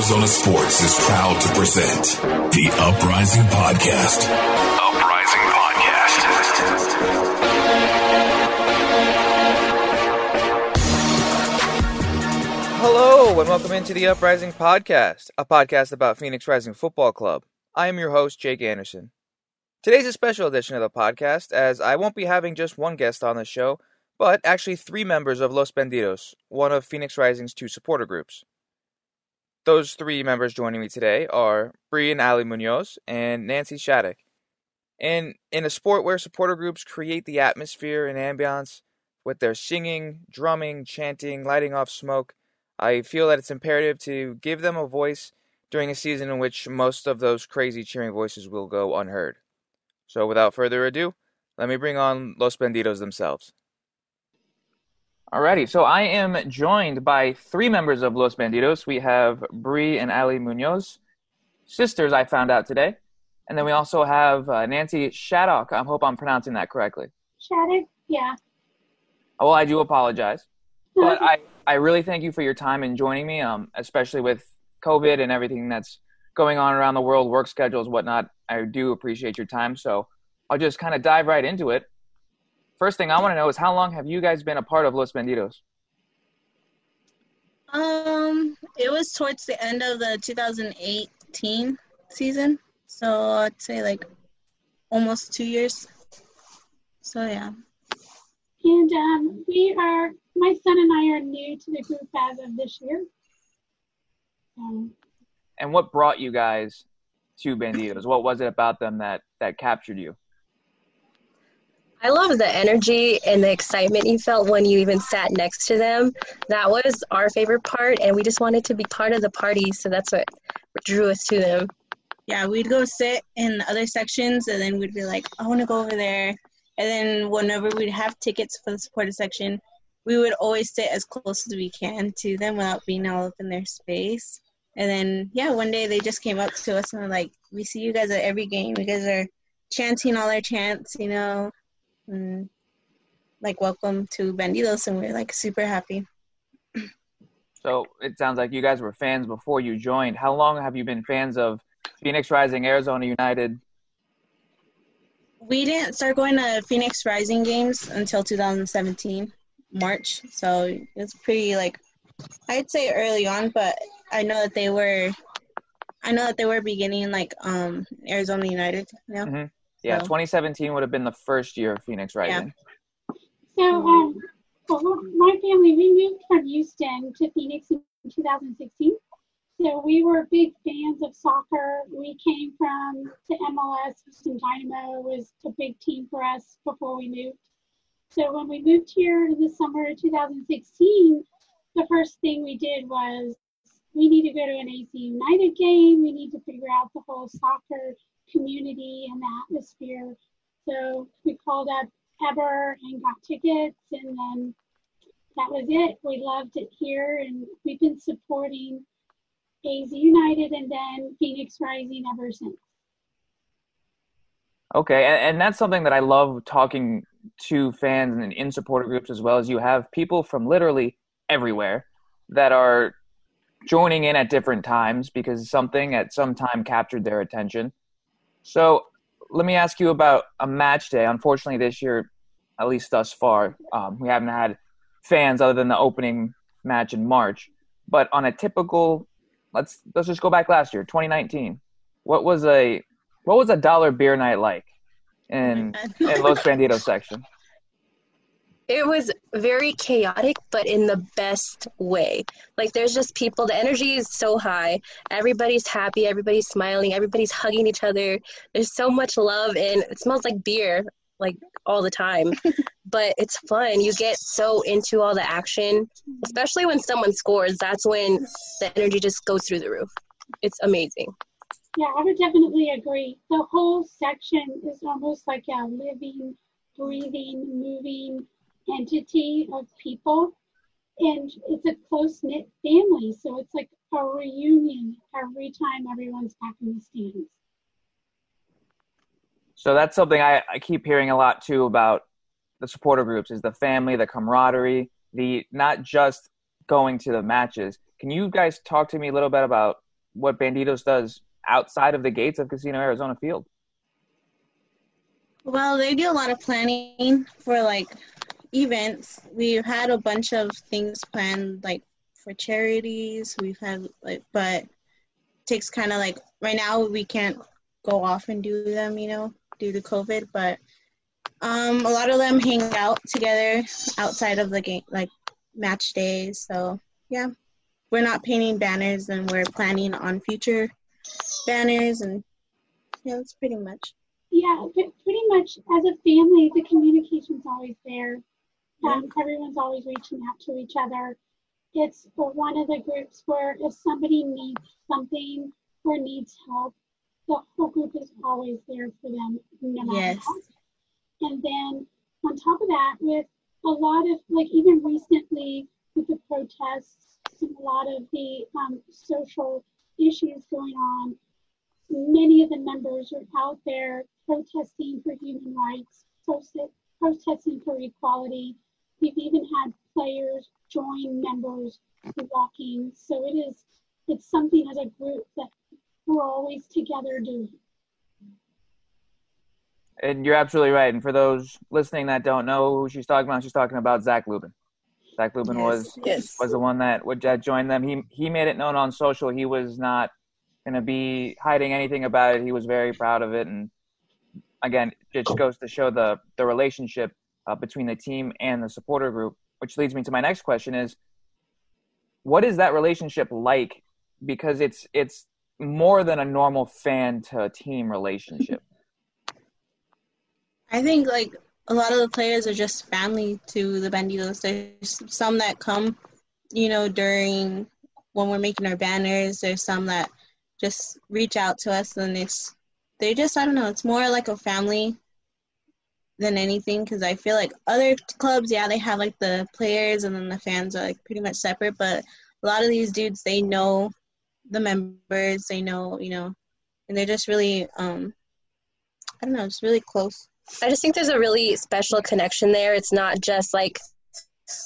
Arizona Sports is proud to present the Uprising Podcast. Uprising Podcast. Hello, and welcome into the Uprising Podcast, a podcast about Phoenix Rising Football Club. I am your host, Jake Anderson. Today's a special edition of the podcast, as I won't be having just one guest on the show, but actually three members of Los Bandidos, one of Phoenix Rising's two supporter groups. Those three members joining me today are Bre and Aly Munoz and Nancy Shaddock. And in a sport where supporter groups create the atmosphere and ambiance with their singing, drumming, chanting, lighting off smoke, I feel that it's imperative to give them a voice during a season in which most of those crazy cheering voices will go unheard. So without further ado, let me bring on Los Bandidos themselves. Alrighty, so I am joined by three members of Los Bandidos. We have Bre and Aly Munoz, sisters. I found out today, and then we also have uh, Nancy Shaddock. I hope I'm pronouncing that correctly. Shaddock, yeah. Well, I do apologize, but I I really thank you for your time and joining me. Um, especially with COVID and everything that's going on around the world, work schedules, whatnot. I do appreciate your time. So I'll just kind of dive right into it first thing I want to know is how long have you guys been a part of Los Bandidos? Um, it was towards the end of the 2018 season, so I'd say like almost two years. So yeah. And um, we are, my son and I are new to the group as of this year. Um, and what brought you guys to Bandidos? What was it about them that that captured you? I love the energy and the excitement you felt when you even sat next to them. That was our favorite part, and we just wanted to be part of the party, so that's what drew us to them. Yeah, we'd go sit in other sections, and then we'd be like, I want to go over there. And then whenever we'd have tickets for the supporter section, we would always sit as close as we can to them without being all up in their space. And then, yeah, one day they just came up to us and were like, We see you guys at every game. You guys are chanting all our chants, you know, and like welcome to Bandidos, and we're like super happy. So it sounds like you guys were fans before you joined. How long have you been fans of Phoenix Rising, Arizona United? We didn't start going to Phoenix Rising games until 2017 March, so it's pretty like I'd say early on, but I know that they were I know that they were beginning like um Arizona United, you know. Mm-hmm. Yeah, so. 2017 would have been the first year of Phoenix Rising. Yeah. So, um, my family, we moved from Houston to Phoenix in 2016. So we were big fans of soccer. We came from the MLS. Houston Dynamo was a big team for us before we moved. So when we moved here in the summer of 2016, the first thing we did was we need to go to an AZ United game. We need to figure out the whole soccer community and the atmosphere. So we called up Eber and got tickets, and then that was it. We loved it here, and we've been supporting AZ United and then Phoenix Rising ever since. Okay, and, and that's something that I love talking to fans and in supporter groups as well as you have people from literally everywhere that are joining in at different times because something at some time captured their attention so let me ask you about a match day. Unfortunately, this year, at least thus far, um, we haven't had fans other than the opening match in March. But on a typical, let's let's just go back last year, 2019. What was a what was a dollar beer night like in in Los Bandidos section? It was very chaotic but in the best way. Like there's just people the energy is so high. Everybody's happy everybody's smiling everybody's hugging each other. There's so much love and it smells like beer like all the time. But it's fun. You get so into all the action especially when someone scores. That's when the energy just goes through the roof. It's amazing. Yeah i would definitely agree. The whole section is almost like a living breathing moving entity of people and it's a close knit family. So it's like a reunion every time everyone's back in the stands. So that's something I, I keep hearing a lot too about the supporter groups is the family, the camaraderie, the not just going to the matches. Can you guys talk to me a little bit about what Bandidos does outside of the gates of Casino Arizona Field? Well, they do a lot of planning for like events. We've had a bunch of things planned like for charities. We've had like but takes kind of like right now we can't go off and do them, you know, due to COVID, but um a lot of them hang out together outside of the game like match days. So, yeah. We're not painting banners and we're planning on future banners and yeah, that's pretty much. Yeah, pretty much as a family, the communication's always there. Um, everyone's always reaching out to each other. It's one of the groups where if somebody needs something or needs help, the whole group is always there for them, no matter yes. what. And then on top of that, with a lot of like even recently with the protests and a lot of the um, social issues going on, many of the members are out there protesting for human rights, protesting for equality. We've even had players join members walking. So it is, it's something as a group that we're always together doing. And you're absolutely right. And for those listening that don't know who she's talking about, she's talking about Zac Lubin. Zac Lubin yes, was yes. was the one that would join them. He he made it known on social he was not going to be hiding anything about it. He was very proud of it, and again, it just goes to show the the relationship uh, between the team and the supporter group. Which leads me to my next question: is what is that relationship like? Because it's it's more than a normal fan to team relationship. I think like a lot of the players are just family to the Bandidos. There's some that come, you know, during when we're making our banners. There's some that just reach out to us and it's they just I don't know. It's more like a family than anything because I feel like other clubs, yeah, they have like the players and then the fans are like pretty much separate. But a lot of these dudes, they know the members, they know, you know, and they're just really, um, I don't know, just really close. I just think there's a really special connection there. It's not just like,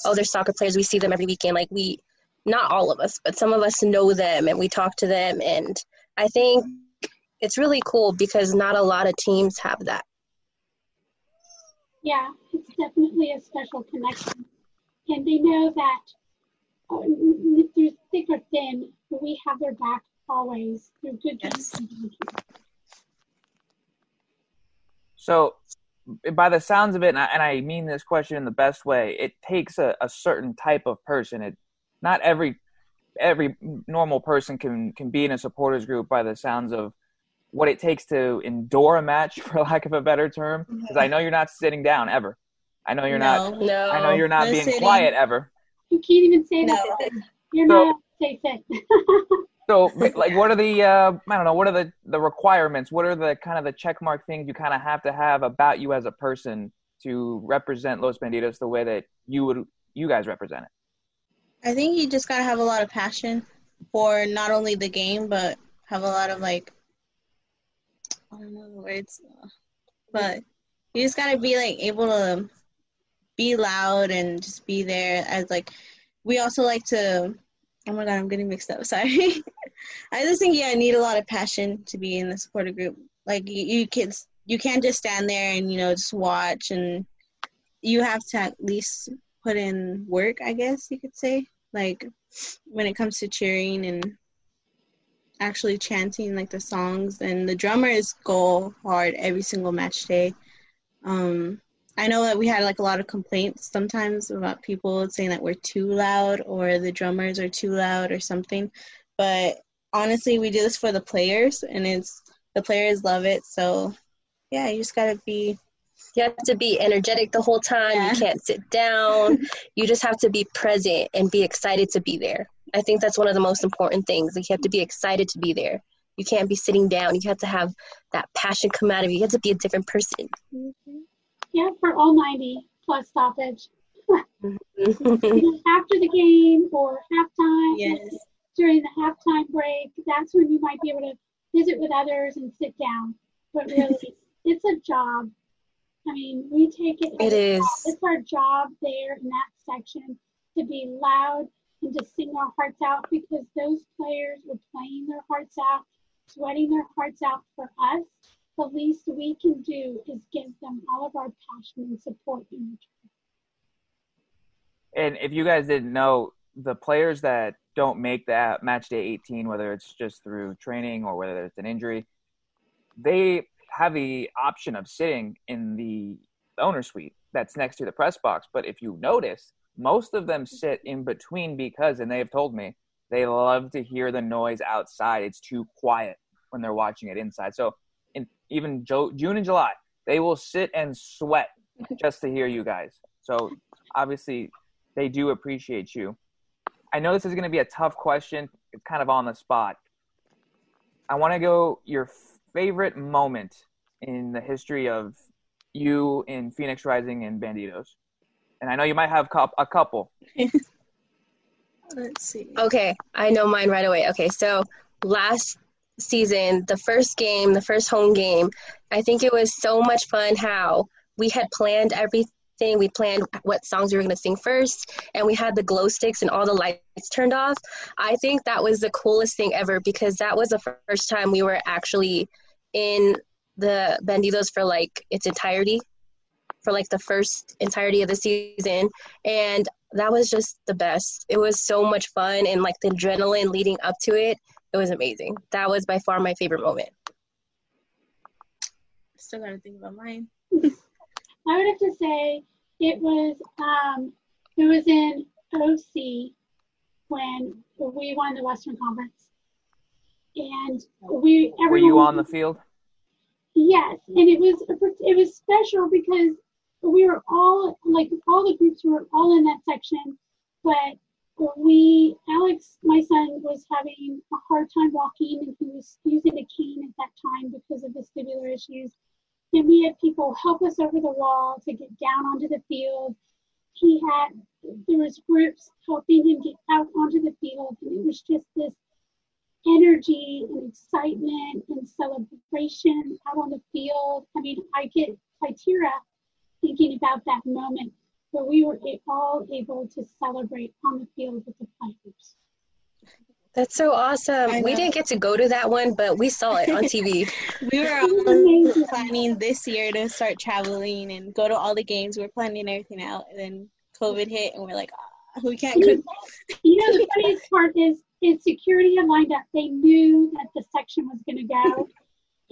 oh, they're soccer players. We see them every weekend. Like we, not all of us, but some of us know them and we talk to them. And I think it's really cool because not a lot of teams have that. Yeah, it's definitely a special connection. And they know that uh, through thick or thin, we have their back always through good yes. So, by the sounds of it, and I, and I, mean this question in the best way, it takes a, a certain type of person. It not every every normal person can can be in a supporters group by the sounds of what it takes to endure a match, for lack of a better term. Because I know you're not sitting down ever. I know you're no, not. No, I know you're not no being sitting. quiet ever. You can't even say no. that. You're so, not safe. so like what are the uh, i don't know what are the the requirements what are the kind of the check mark things you kind of have to have about you as a person to represent los bandidos the way that you would you guys represent it i think you just got to have a lot of passion for not only the game but have a lot of like i don't know the words but you just got to be like able to be loud and just be there as like we also like to Oh my god, I'm getting mixed up. Sorry. I just think yeah, I need a lot of passion to be in the supporter group. Like you, you kids, you can't just stand there and you know just watch, and you have to at least put in work. I guess you could say, like when it comes to cheering and actually chanting like the songs, and the drummers go hard every single match day. Um, I know that we had like a lot of complaints sometimes about people saying that we're too loud or the drummers are too loud or something. But honestly, we do this for the players and it's the players love it. So yeah, you just got to be you have to be energetic the whole time. Yeah. You can't sit down. you just have to be present and be excited to be there. I think that's one of the most important things. Like you have to be excited to be there. You can't be sitting down. You have to have that passion come out of you. You have to be a different person. Mm-hmm. Yeah, for all 90 plus stoppage. After the game or halftime, yes. during the halftime break, that's when you might be able to visit with others and sit down. But really, it's a job. I mean, we take it. It is. It's our job there in that section to be loud and to sing our hearts out because those players were playing their hearts out, sweating their hearts out for us. The least we can do is give them all of our passion and support in return. And if you guys didn't know, the players that don't make that match day 18, whether it's just through training or whether it's an injury, they have the option of sitting in the owner suite that's next to the press box. But if you notice, most of them sit in between because, and they have told me, they love to hear the noise outside. It's too quiet when they're watching it inside. So, in even jo- June and July, they will sit and sweat just to hear you guys. So, obviously, they do appreciate you. I know this is going to be a tough question. It's kind of on the spot. I want to go your favorite moment in the history of you in Phoenix Rising and Bandidos? And I know you might have a couple. Let's see. Okay, I know mine right away. Okay, so last season, the first game, the first home game, I think it was so much fun how we had planned everything. We planned what songs we were going to sing first, and we had the glow sticks and all the lights turned off. I think that was the coolest thing ever because that was the first time we were actually in the Bandidos for like its entirety, for like the first entirety of the season. And that was just the best. It was so much fun and like the adrenaline leading up to it, it was amazing. That was by far my favorite moment. Still gotta think about mine. I would have to say it was um it was in OC when we won the Western Conference. And we everyone Were you on the field? Yes, and it was it was special because we were all like all the groups were all in that section, but we Alex, my son, was having a hard time walking, and he was using a cane at that time because of vestibular issues. And we had people help us over the wall to get down onto the field. He had there was groups helping him get out onto the field, and it was just this energy and excitement and celebration out on the field. I mean, I get I tear up thinking about that moment where we were all able to celebrate on the field with the players. That's so awesome. We didn't get to go to that one, but we saw it on TV. we were all planning this year to start traveling and go to all the games. We are planning everything out, and then COVID hit, and we're like, oh, we can't go. You know, the funniest part is and security had lined up. They knew that the section was going to go.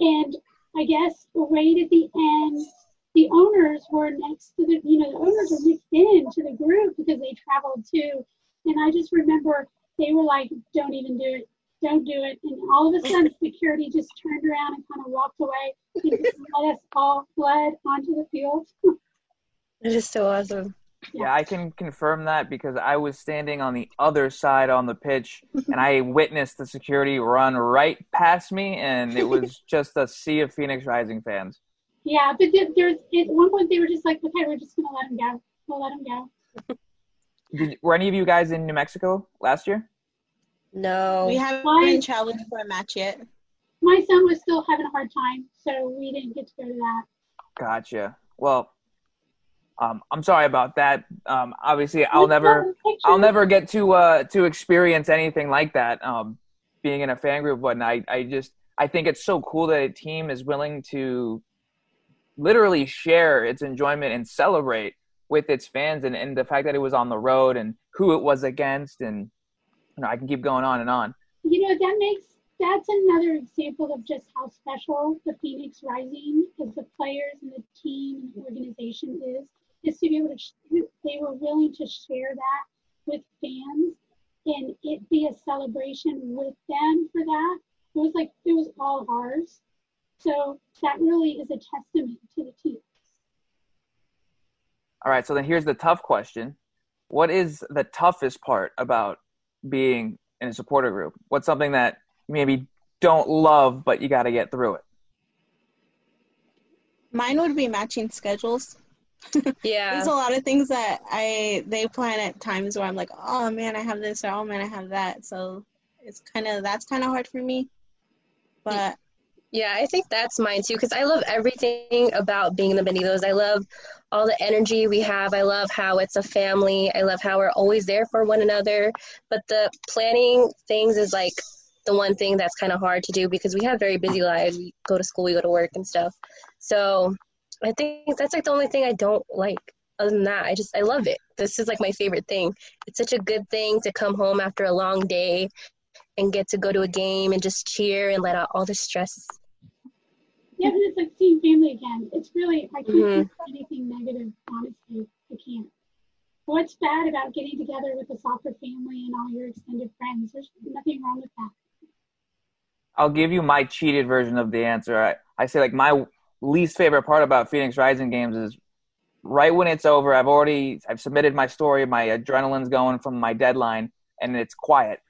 and I guess right at the end, the owners were next to the, you know, the owners were mixed in to the group because they traveled too. And I just remember they were like, don't even do it. Don't do it. And all of a sudden, security just turned around and kind of walked away and let us all fled onto the field. it is so awesome. Yeah, I can confirm that because I was standing on the other side on the pitch and I witnessed the security run right past me, and it was just a sea of Phoenix Rising fans. Yeah, but there's at one point they were just like, "Okay, we're just gonna let him go. We'll let him go." Did, were any of you guys in New Mexico last year? No, we haven't my, been traveling for a match yet. My son was still having a hard time, so we didn't get to go to that. Gotcha. Well, um, I'm sorry about that. Um, obviously, I'll never, I'll never get to uh, to experience anything like that. Um, being in a fan group, but I, I just, I think it's so cool that a team is willing to literally share its enjoyment and celebrate with its fans, and, and the fact that it was on the road and who it was against, and you know, I can keep going on and on. You know, that makes that's another example of just how special the Phoenix Rising as the players and the team and the organization is is to be able to, sh- they were willing to share that with fans and it be a celebration with them for that. It was like, it was all ours. So that really is a testament to the team. All right, so then here's the tough question. What is the toughest part about being in a supporter group? What's something that maybe don't love, but you got to get through it? Mine would be matching schedules. yeah. There's a lot of things that I they plan at times where I'm like, oh man, I have this, or oh man, I have that. So it's kind of that's kind of hard for me. But Yeah, I think that's mine too because I love everything about being in the Bandidos. I love all the energy we have. I love how it's a family. I love how we're always there for one another. But the planning things is like the one thing that's kind of hard to do because we have very busy lives. We go to school, we go to work and stuff. So I think that's like the only thing I don't like. Other than that, I just I love it. This is like my favorite thing. It's such a good thing to come home after a long day and get to go to a game and just cheer and let out all the stress Yeah, but it's like seeing family again. It's really I can't Mhm. think of anything negative, honestly. I can't. What's bad about getting together with the soccer family and all your extended friends? There's nothing wrong with that. I'll give you my cheated version of the answer. I, I say like my least favorite part about Phoenix Rising games is right when it's over. I've already I've submitted my story. My adrenaline's going from my deadline, and it's quiet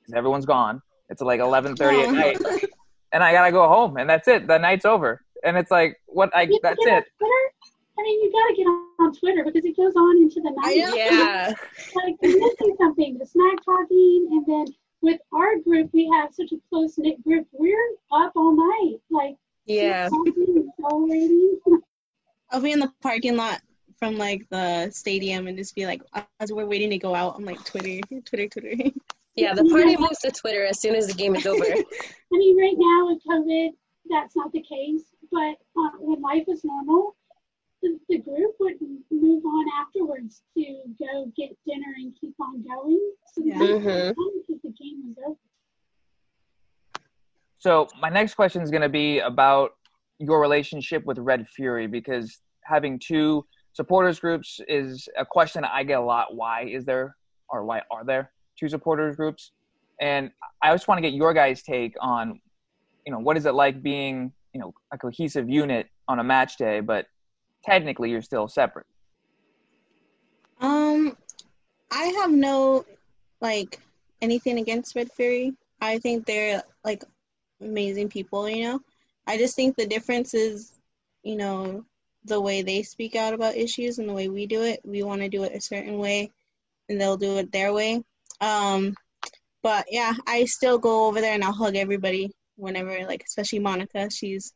because everyone's gone. It's like eleven thirty at night, and I gotta go home, and that's it. The night's over, and it's like what I You that's get on it. Twitter? I mean, you got to get on, on Twitter because it goes on into the night. Yeah. like you're missing something the smack talking and then with our group we have such a close knit group we're up all night like Yeah. talking, celebrating. I'll be in the parking lot from like the stadium and just be like, as we're waiting to go out, I'm like Twitter, Twitter, Twitter. Yeah, the party moves to Twitter as soon as the game is over. i mean right now with covid that's not the case but uh, when life was normal the, the group would move on afterwards to go get dinner and keep on going so Yeah. yeah. Mhm. because the game was over So my next question is going to be about your relationship with Red Fury because having two supporters groups is a question I get a lot. Why is there or why are there two supporters groups? And I just want to get your guys' take on, you know, what is it like being, you know, a cohesive unit on a match day, but technically you're still separate. Um, I have no like anything against Red Fury. I think they're like amazing people, you know. I just think the difference is, you know, the way they speak out about issues and the way we do it. We want to do it a certain way, and they'll do it their way. Um, but yeah, I still go over there and I'll hug everybody whenever, like, especially Monica. She's,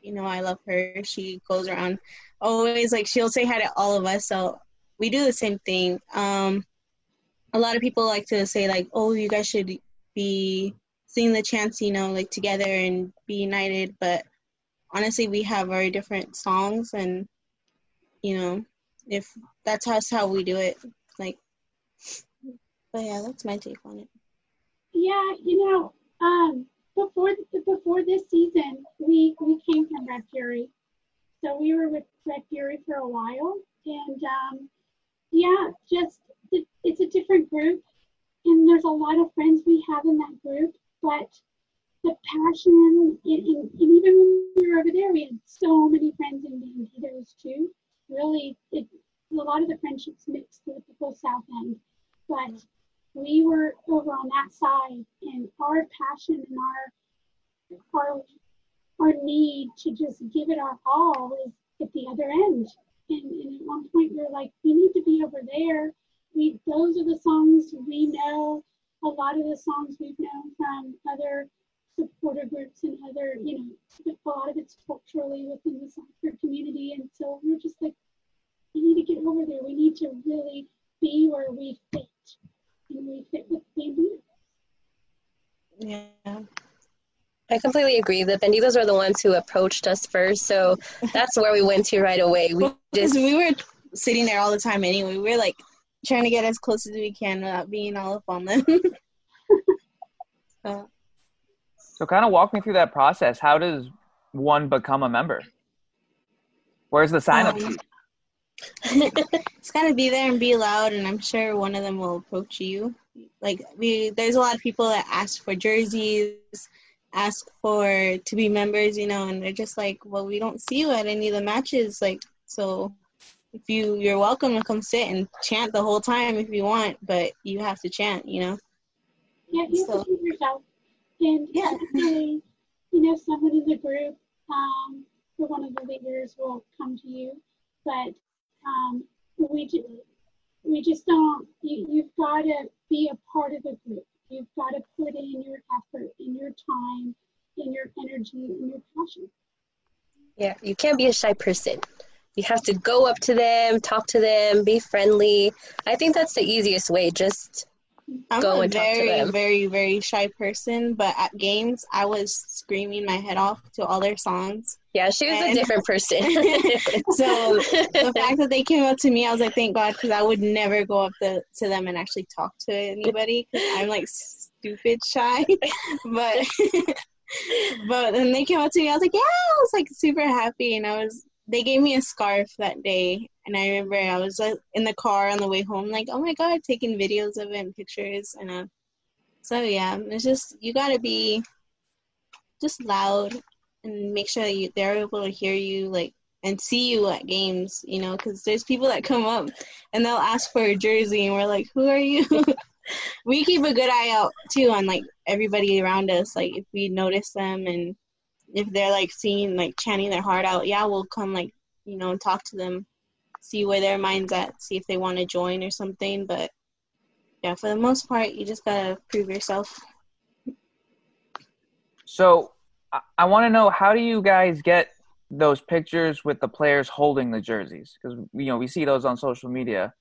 you know, I love her. She goes around always like she'll say hi to all of us. So we do the same thing. Um, a lot of people like to say like, "Oh, you guys should be seeing the chance, you know, like together and be united." But honestly, we have very different songs, and you know, if that's how, how we do it, like. But yeah, that's my take on it. Yeah, you know, um, before before this season, we we came from Red Fury, so we were with Red Fury for a while, and um, yeah, just it- it's a different group, and there's a lot of friends we have in that group, but the passion, and, and, and even when we were over there, we had so many friends in Bandidos too. Really, it a lot of the friendships mixed with the whole South End, but we were over on that side and our passion and our our our need to just give it our all is at the other end. And, and at one point we were like we need to be over there. We those are the songs we know. A lot of the songs we've known from other supporter groups and other you know a lot of it's culturally within the soccer community. And so we're just like we need to get over there. We need to really be where we fit and with Bandidos. Yeah. I completely agree. The Bandidos were the ones who approached us first, so that's where we went to right away. We just we were sitting there all the time anyway. We were like trying to get as close as we can without being all up on them. so, So kind of walk me through that process. How does one become a member? Where's the sign up Um, sheet? It's gotta be there and be loud, and I'm sure one of them will approach you. Like we, there's a lot of people that ask for jerseys, ask for to be members, you know, and they're just like, well, we don't see you at any of the matches, like so. If you you're welcome to come sit and chant the whole time if you want, but you have to chant, you know. Yeah, you So- have yourself. And Yeah. you know, someone in the group, um, or one of the leaders will come to you. But um, we just, we just don't. You, you've got to be a part of the group. You've got to put in your effort and your time in your energy and your passion. Yeah, you can't be a shy person. You have to go up to them, talk to them, be friendly. I think that's the easiest way. Just I'm Go a and talk to very, them. very, very shy person, but at games, I was screaming my head off to all their songs. Yeah, she was a different person. So the fact that they came up to me, I was like, thank God, because I would never go up to, to them and actually talk to anybody I'm like stupid shy. but but then they came up to me, I was like, yeah, I was like super happy, and I was. They gave me a scarf that day, and I remember I was like in the car on the way home, like, oh my God, taking videos of it and pictures, and uh, so yeah, it's just you gotta be just loud and make sure you, they're able to hear you, like and see you at games, you know, because there's people that come up and they'll ask for a jersey, and we're like, who are you? we keep a good eye out too on like everybody around us. Like if we notice them and if they're like seeing like chanting their heart out, yeah, we'll come like you know and talk to them, see where their mind's at, see if they want to join or something. But yeah, for the most part, you just gotta prove yourself. So I, I want to know how do you guys get those pictures with the players holding the jerseys? Because you know we see those on social media.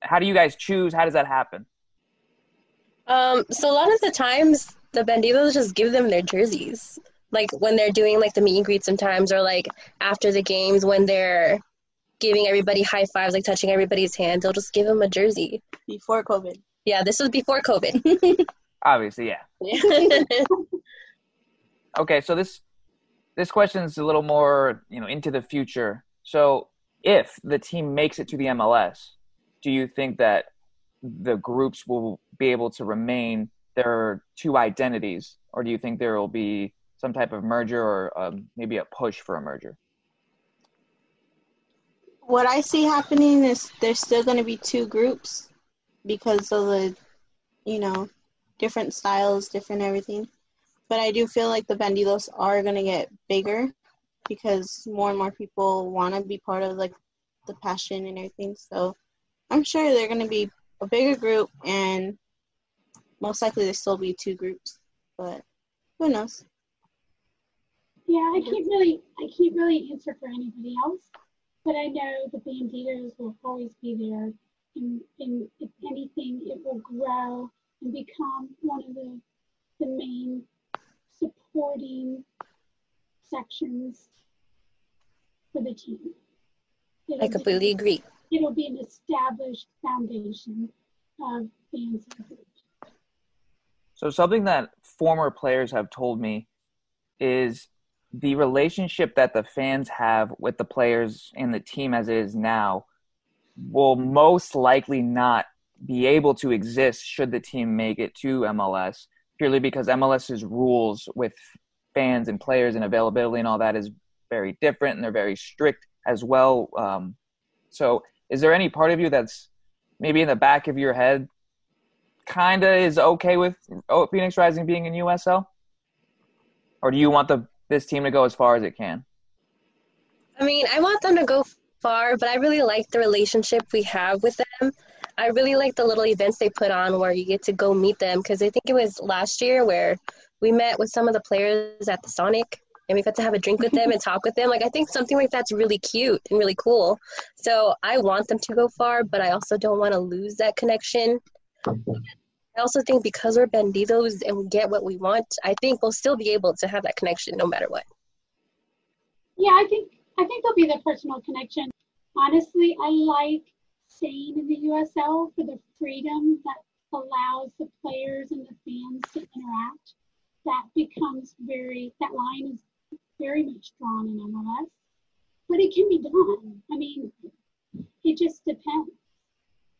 How do you guys choose? How does that happen? um, so a lot of the times, the bandidos just give them their jerseys. Like when they're doing like the meet and greet sometimes, or like after the games when they're giving everybody high fives, like touching everybody's hand, they'll just give them a jersey. Before COVID, Yeah, this was before COVID. Obviously, yeah. Okay, so this this question is a little more you know into the future. So if the team makes it to the MLS, do you think that the groups will be able to remain their two identities, or do you think there will be some type of merger or um, maybe a push for a merger? what I see happening is there's still going to be two groups because of the, you know, different styles, different everything. But I do feel like the Bandidos are going to get bigger because more and more people want to be part of like the passion and everything. So I'm sure they're going to be a bigger group and most likely there'll still be two groups. But who knows? Yeah, I can't really, I can't really answer for anybody else, but I know the Bandidos will always be there, and, and if anything, it will grow and become one of the the main supporting sections for the team. It'll I be- completely agree. It'll be an established foundation of fans. So something that former players have told me is the relationship that the fans have with the players and the team as it is now will most likely not be able to exist should the team make it to MLS purely because MLS's rules with fans and players and availability and all that is very different and they're very strict as well. Um, so, is there any part of you that's maybe in the back of your head kind of is okay with oh, Phoenix Rising being in USL? Or do you want the this team to go as far as it can? I mean, I want them to go far, but I really like the relationship we have with them. I really like the little events they put on where you get to go meet them because I think it was last year where we met with some of the players at the Sonic and we got to have a drink with them and talk with them. Like, I think something like that's really cute and really cool. So I want them to go far, but I also don't want to lose that connection. I also think because we're bandidos and we get what we want, I think we'll still be able to have that connection no matter what. Yeah, I think I think there'll be the personal connection. Honestly, I like staying in the USL for the freedom that allows the players and the fans to interact. That becomes very that line is very much drawn in MLS, but it can be done. I mean, it just depends.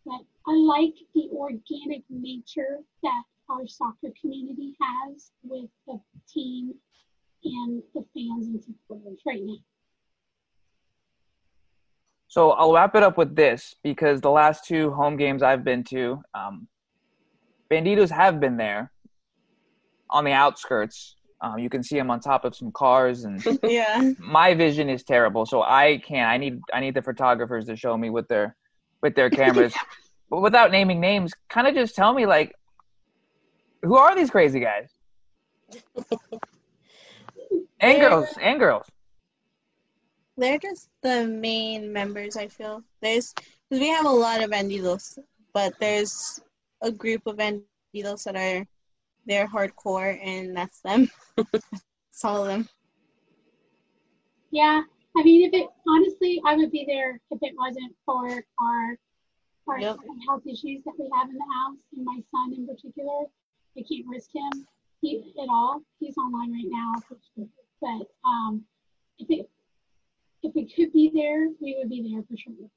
But I like the organic nature that our soccer community has with the team and the fans and supporters right now. So I'll wrap it up with this because the last two home games I've been to, um, Bandidos have been there on the outskirts. Um, you can see them on top of some cars, and Yeah. my vision is terrible, so I can't. I need I need the photographers to show me with their with their cameras, but without naming names. Kind of just tell me like, who are these crazy guys? And girls, and girls. They're just the main members. I feel there's because we have a lot of bandidos, but there's a group of bandidos that are they're hardcore, and that's them. that's all of them. Yeah, I mean, if it honestly, I would be there if it wasn't for our our Yep. health issues that we have in the house, and my son in particular. I can't risk him he, at all. He's online right now, but um, if it if we could be there, we would be there for sure.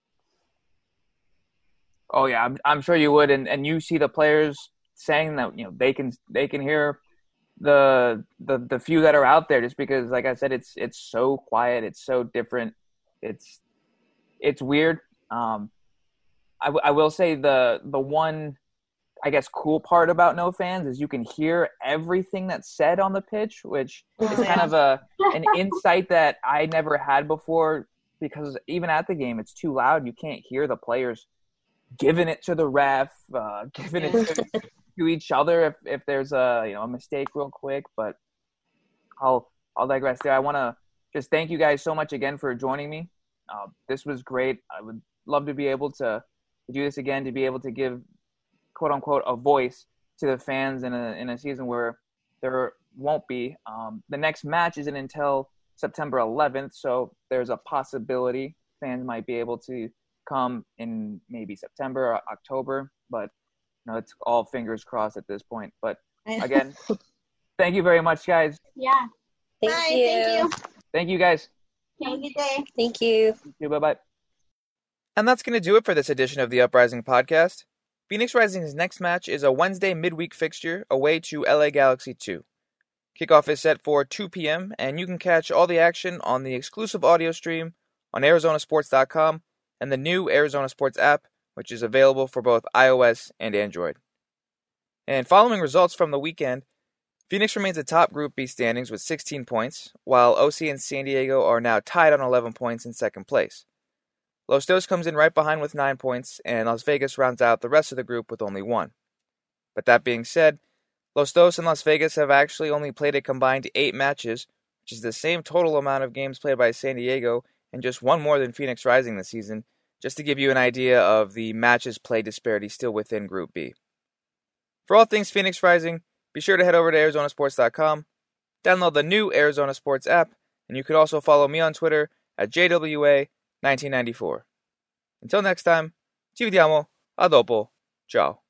Oh yeah, I'm, I'm sure you would, and, and you see the players saying that you know they can they can hear the the the few that are out there just because like I said it's it's so quiet, it's so different, it's it's weird. Um, I, w- I will say the the one I guess cool part about no fans is you can hear everything that's said on the pitch, which is kind of a an insight that I never had before because even at the game it's too loud. You can't hear the players giving it to the ref, uh, giving it to, to each other if, if there's a you know a mistake real quick. But I'll I'll digress there. I want to just thank you guys so much again for joining me. Uh, this was great. I would love to be able to, to do this again to be able to give quote unquote a voice to the fans in a in a season where there won't be. Um, the next match isn't until September 11th, so there's a possibility fans might be able to come in maybe September or October, but you know it's all fingers crossed at this point. But again, thank you very much, guys. Yeah. Thank Bye, you. thank you. Thank you, guys. Have a good day. Thank you. Bye bye. And that's going to do it for this edition of the Uprising podcast. Phoenix Rising's next match is a Wednesday midweek fixture away to LA Galaxy 2. Kickoff is set for 2 p.m., and you can catch all the action on the exclusive audio stream on ArizonaSports.com and the new Arizona Sports app, which is available for both iOS and Android. And following results from the weekend, Phoenix remains atop Group B standings with 16 points, while OC and San Diego are now tied on 11 points in second place. Los Dos comes in right behind with 9 points, and Las Vegas rounds out the rest of the group with only 1. But that being said, Los Dos and Las Vegas have actually only played a combined 8 matches, which is the same total amount of games played by San Diego and just one more than Phoenix Rising this season, just to give you an idea of the matches play disparity still within Group B. For all things Phoenix Rising, be sure to head over to ArizonaSports.com, download the new Arizona Sports app, and you could also follow me on Twitter at JWA1994. Until next time, ci vediamo, a dopo, ciao.